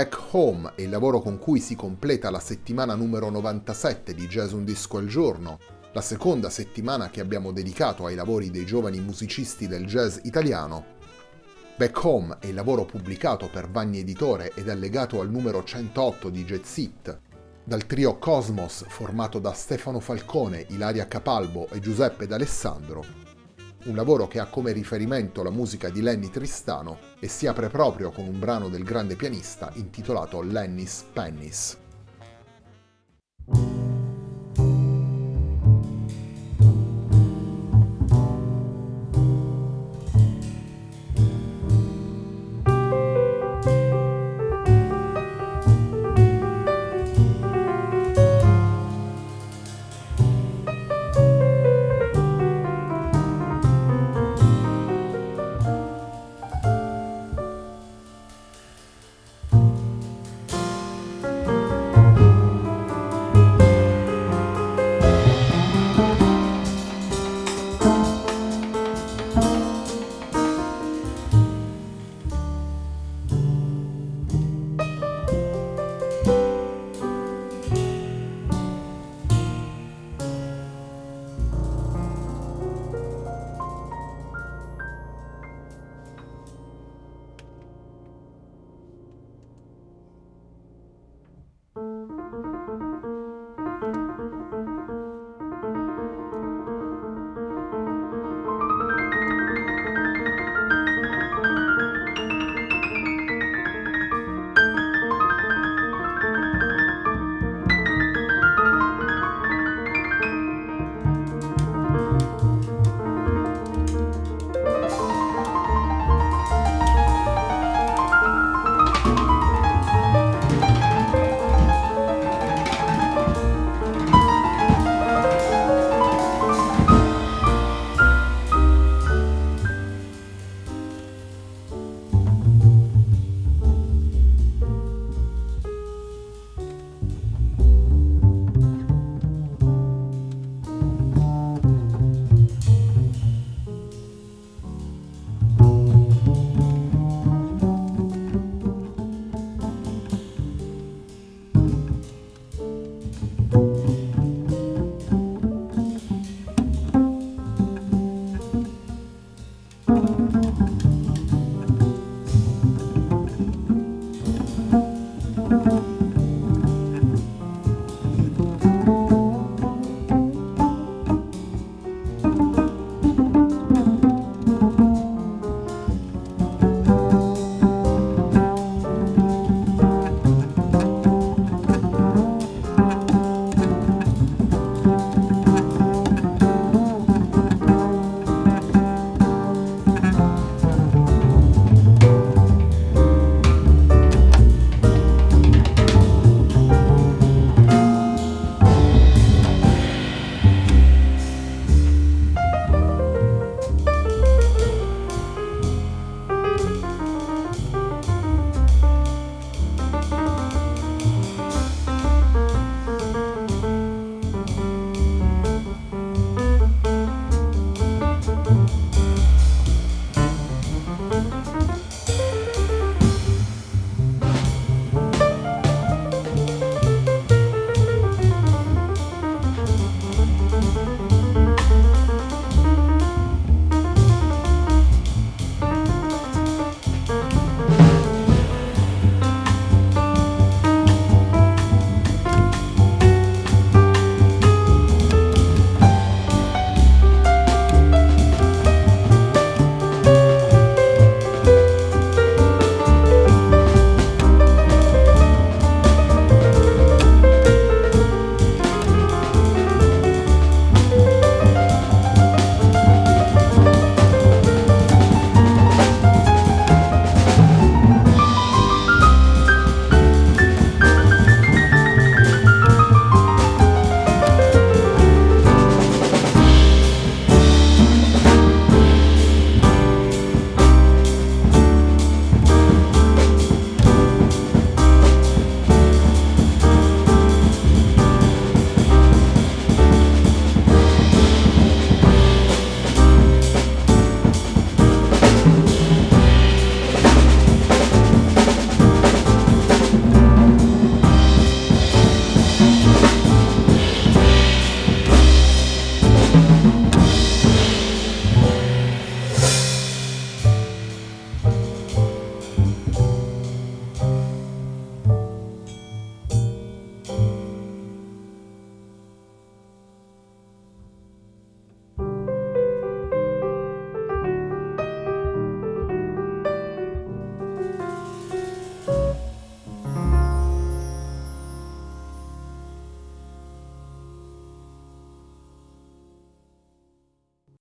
Back Home è il lavoro con cui si completa la settimana numero 97 di Jazz Un Disco al Giorno, la seconda settimana che abbiamo dedicato ai lavori dei giovani musicisti del jazz italiano. Back Home è il lavoro pubblicato per Vanni Editore ed allegato al numero 108 di Jazz It, dal trio Cosmos formato da Stefano Falcone, Ilaria Capalbo e Giuseppe D'Alessandro, un lavoro che ha come riferimento la musica di Lenny Tristano e si apre proprio con un brano del grande pianista intitolato Lenny's Pennies.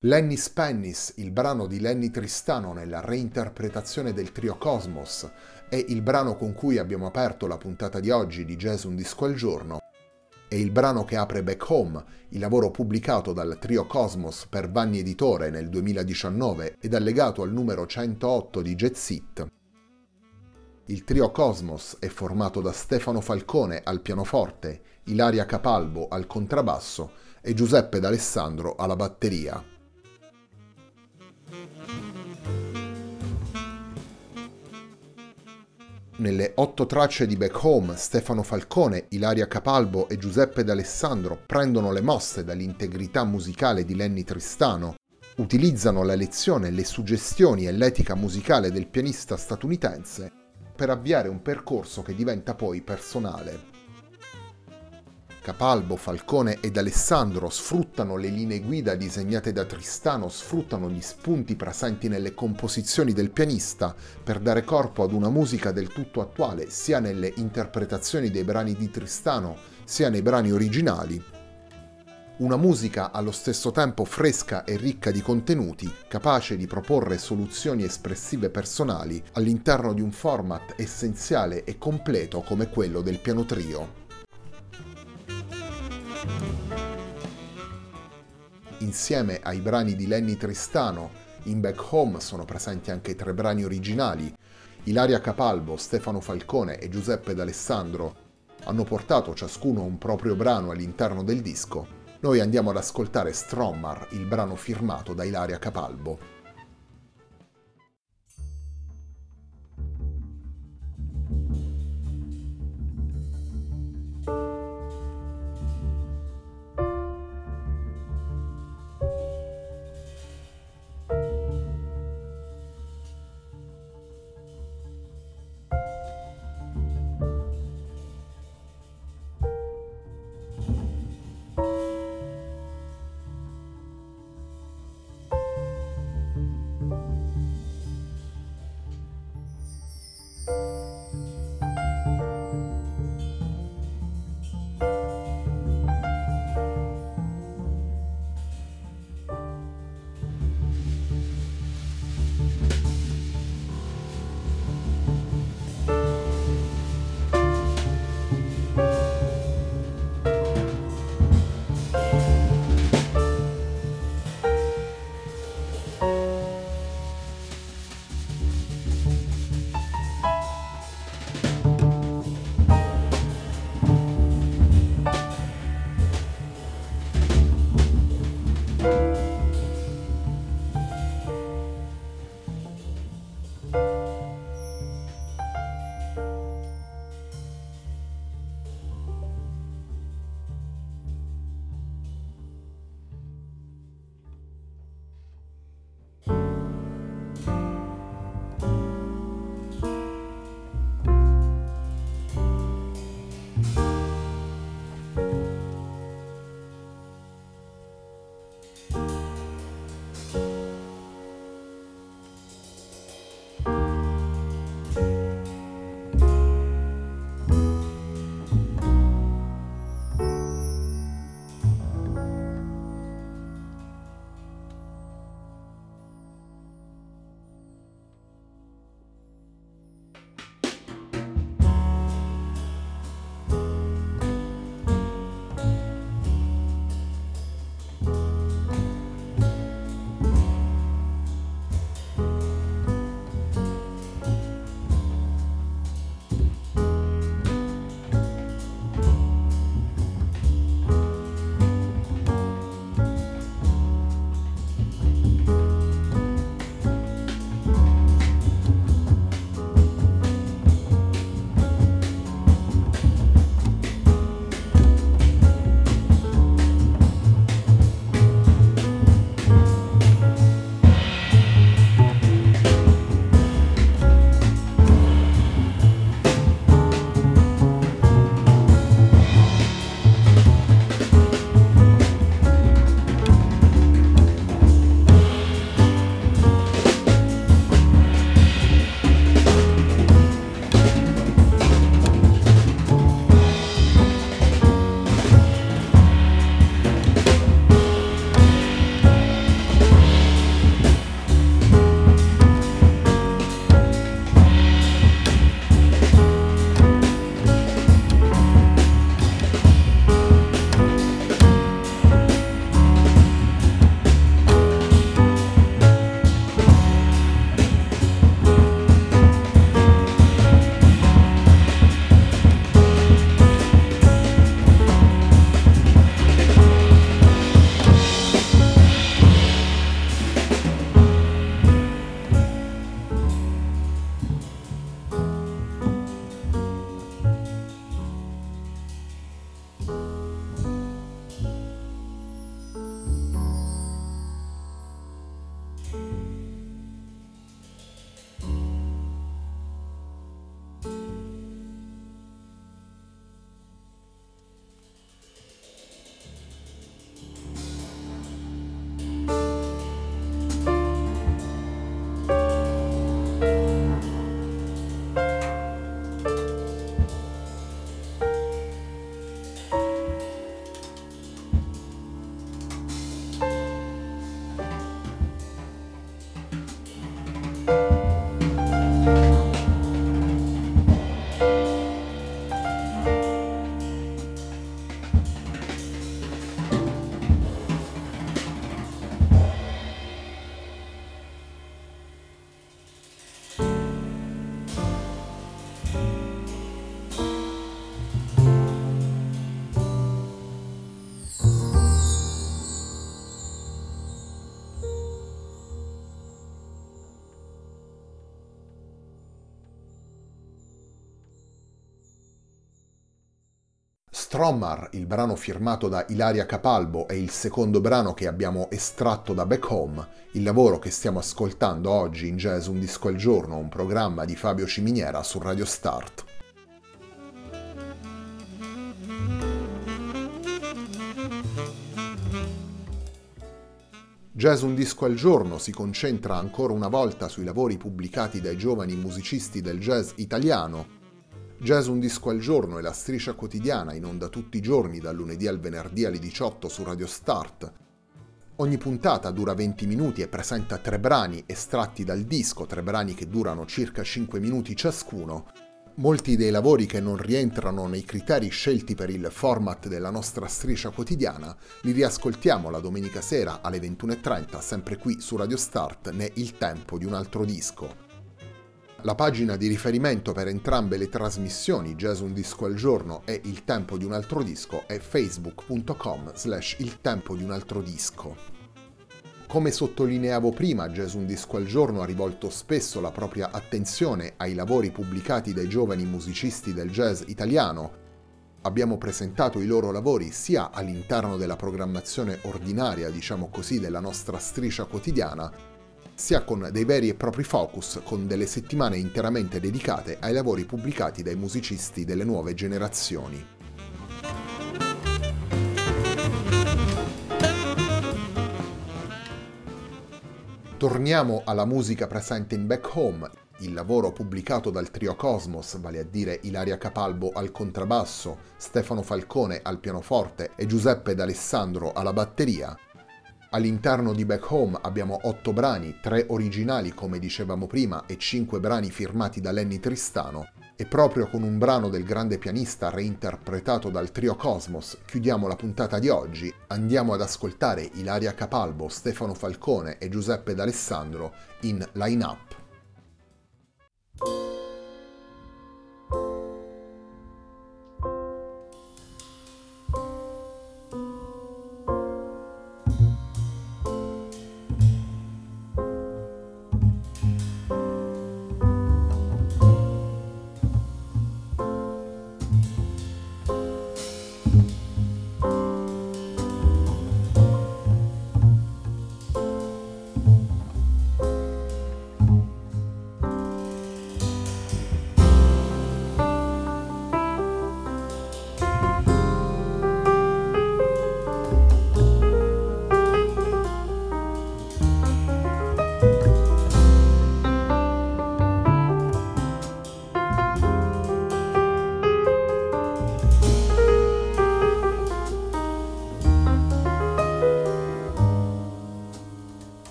Lenny Spennis, il brano di Lenny Tristano nella reinterpretazione del trio Cosmos, è il brano con cui abbiamo aperto la puntata di oggi di Jazz Un Disco al Giorno. È il brano che apre Back Home, il lavoro pubblicato dal trio Cosmos per Vanni Editore nel 2019 ed allegato al numero 108 di Jet It. Il trio Cosmos è formato da Stefano Falcone al pianoforte, Ilaria Capalbo al contrabbasso e Giuseppe D'Alessandro alla batteria. Nelle otto tracce di Back Home, Stefano Falcone, Ilaria Capalbo e Giuseppe D'Alessandro prendono le mosse dall'integrità musicale di Lenny Tristano, utilizzano la lezione, le suggestioni e l'etica musicale del pianista statunitense per avviare un percorso che diventa poi personale. Capalbo, Falcone ed Alessandro sfruttano le linee guida disegnate da Tristano, sfruttano gli spunti presenti nelle composizioni del pianista per dare corpo ad una musica del tutto attuale sia nelle interpretazioni dei brani di Tristano sia nei brani originali. Una musica allo stesso tempo fresca e ricca di contenuti, capace di proporre soluzioni espressive personali all'interno di un format essenziale e completo come quello del piano trio. Insieme ai brani di Lenny Tristano, in Back Home sono presenti anche tre brani originali. Ilaria Capalbo, Stefano Falcone e Giuseppe D'Alessandro hanno portato ciascuno un proprio brano all'interno del disco. Noi andiamo ad ascoltare Strommar, il brano firmato da Ilaria Capalbo. Strommar, il brano firmato da Ilaria Capalbo, è il secondo brano che abbiamo estratto da Back Home, il lavoro che stiamo ascoltando oggi in Jazz Un Disco al Giorno, un programma di Fabio Ciminiera su Radio Start. Jazz Un Disco al Giorno si concentra ancora una volta sui lavori pubblicati dai giovani musicisti del jazz italiano Jazz Un Disco al Giorno è la striscia quotidiana in onda tutti i giorni dal lunedì al venerdì alle 18 su Radio Start. Ogni puntata dura 20 minuti e presenta tre brani estratti dal disco, tre brani che durano circa 5 minuti ciascuno. Molti dei lavori che non rientrano nei criteri scelti per il format della nostra striscia quotidiana li riascoltiamo la domenica sera alle 21.30 sempre qui su Radio Start né Il tempo di un altro disco. La pagina di riferimento per entrambe le trasmissioni Jazz Un Disco al Giorno e Il Tempo di un Altro Disco è facebook.com slash Il Tempo di un Altro Disco. Come sottolineavo prima, Jazz Un Disco al Giorno ha rivolto spesso la propria attenzione ai lavori pubblicati dai giovani musicisti del jazz italiano. Abbiamo presentato i loro lavori sia all'interno della programmazione ordinaria, diciamo così, della nostra striscia quotidiana, sia con dei veri e propri focus, con delle settimane interamente dedicate ai lavori pubblicati dai musicisti delle nuove generazioni. Torniamo alla musica presente in Back Home, il lavoro pubblicato dal trio Cosmos, vale a dire Ilaria Capalbo al contrabbasso, Stefano Falcone al pianoforte e Giuseppe D'Alessandro alla batteria, All'interno di Back Home abbiamo otto brani, tre originali come dicevamo prima e cinque brani firmati da Lenny Tristano e proprio con un brano del grande pianista reinterpretato dal trio Cosmos chiudiamo la puntata di oggi, andiamo ad ascoltare Ilaria Capalbo, Stefano Falcone e Giuseppe D'Alessandro in Line Up.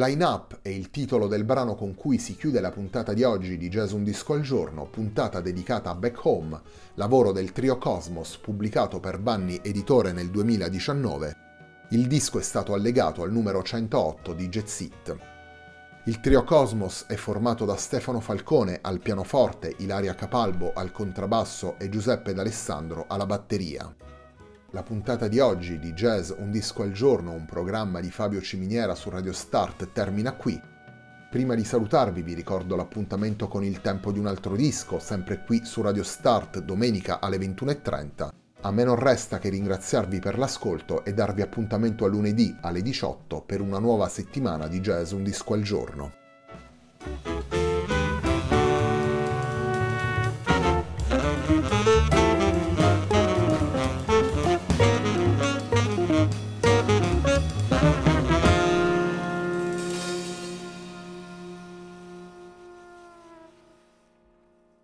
Line Up è il titolo del brano con cui si chiude la puntata di oggi di Jazz Un Disco al Giorno, puntata dedicata a Back Home, lavoro del trio Cosmos pubblicato per Bunny Editore nel 2019. Il disco è stato allegato al numero 108 di Jet Set. Il trio Cosmos è formato da Stefano Falcone al pianoforte, Ilaria Capalbo al contrabbasso e Giuseppe D'Alessandro alla batteria. La puntata di oggi di Jazz Un disco al giorno, un programma di Fabio Ciminiera su Radio Start, termina qui. Prima di salutarvi vi ricordo l'appuntamento con il tempo di un altro disco, sempre qui su Radio Start, domenica alle 21.30. A me non resta che ringraziarvi per l'ascolto e darvi appuntamento a lunedì alle 18 per una nuova settimana di Jazz Un disco al giorno.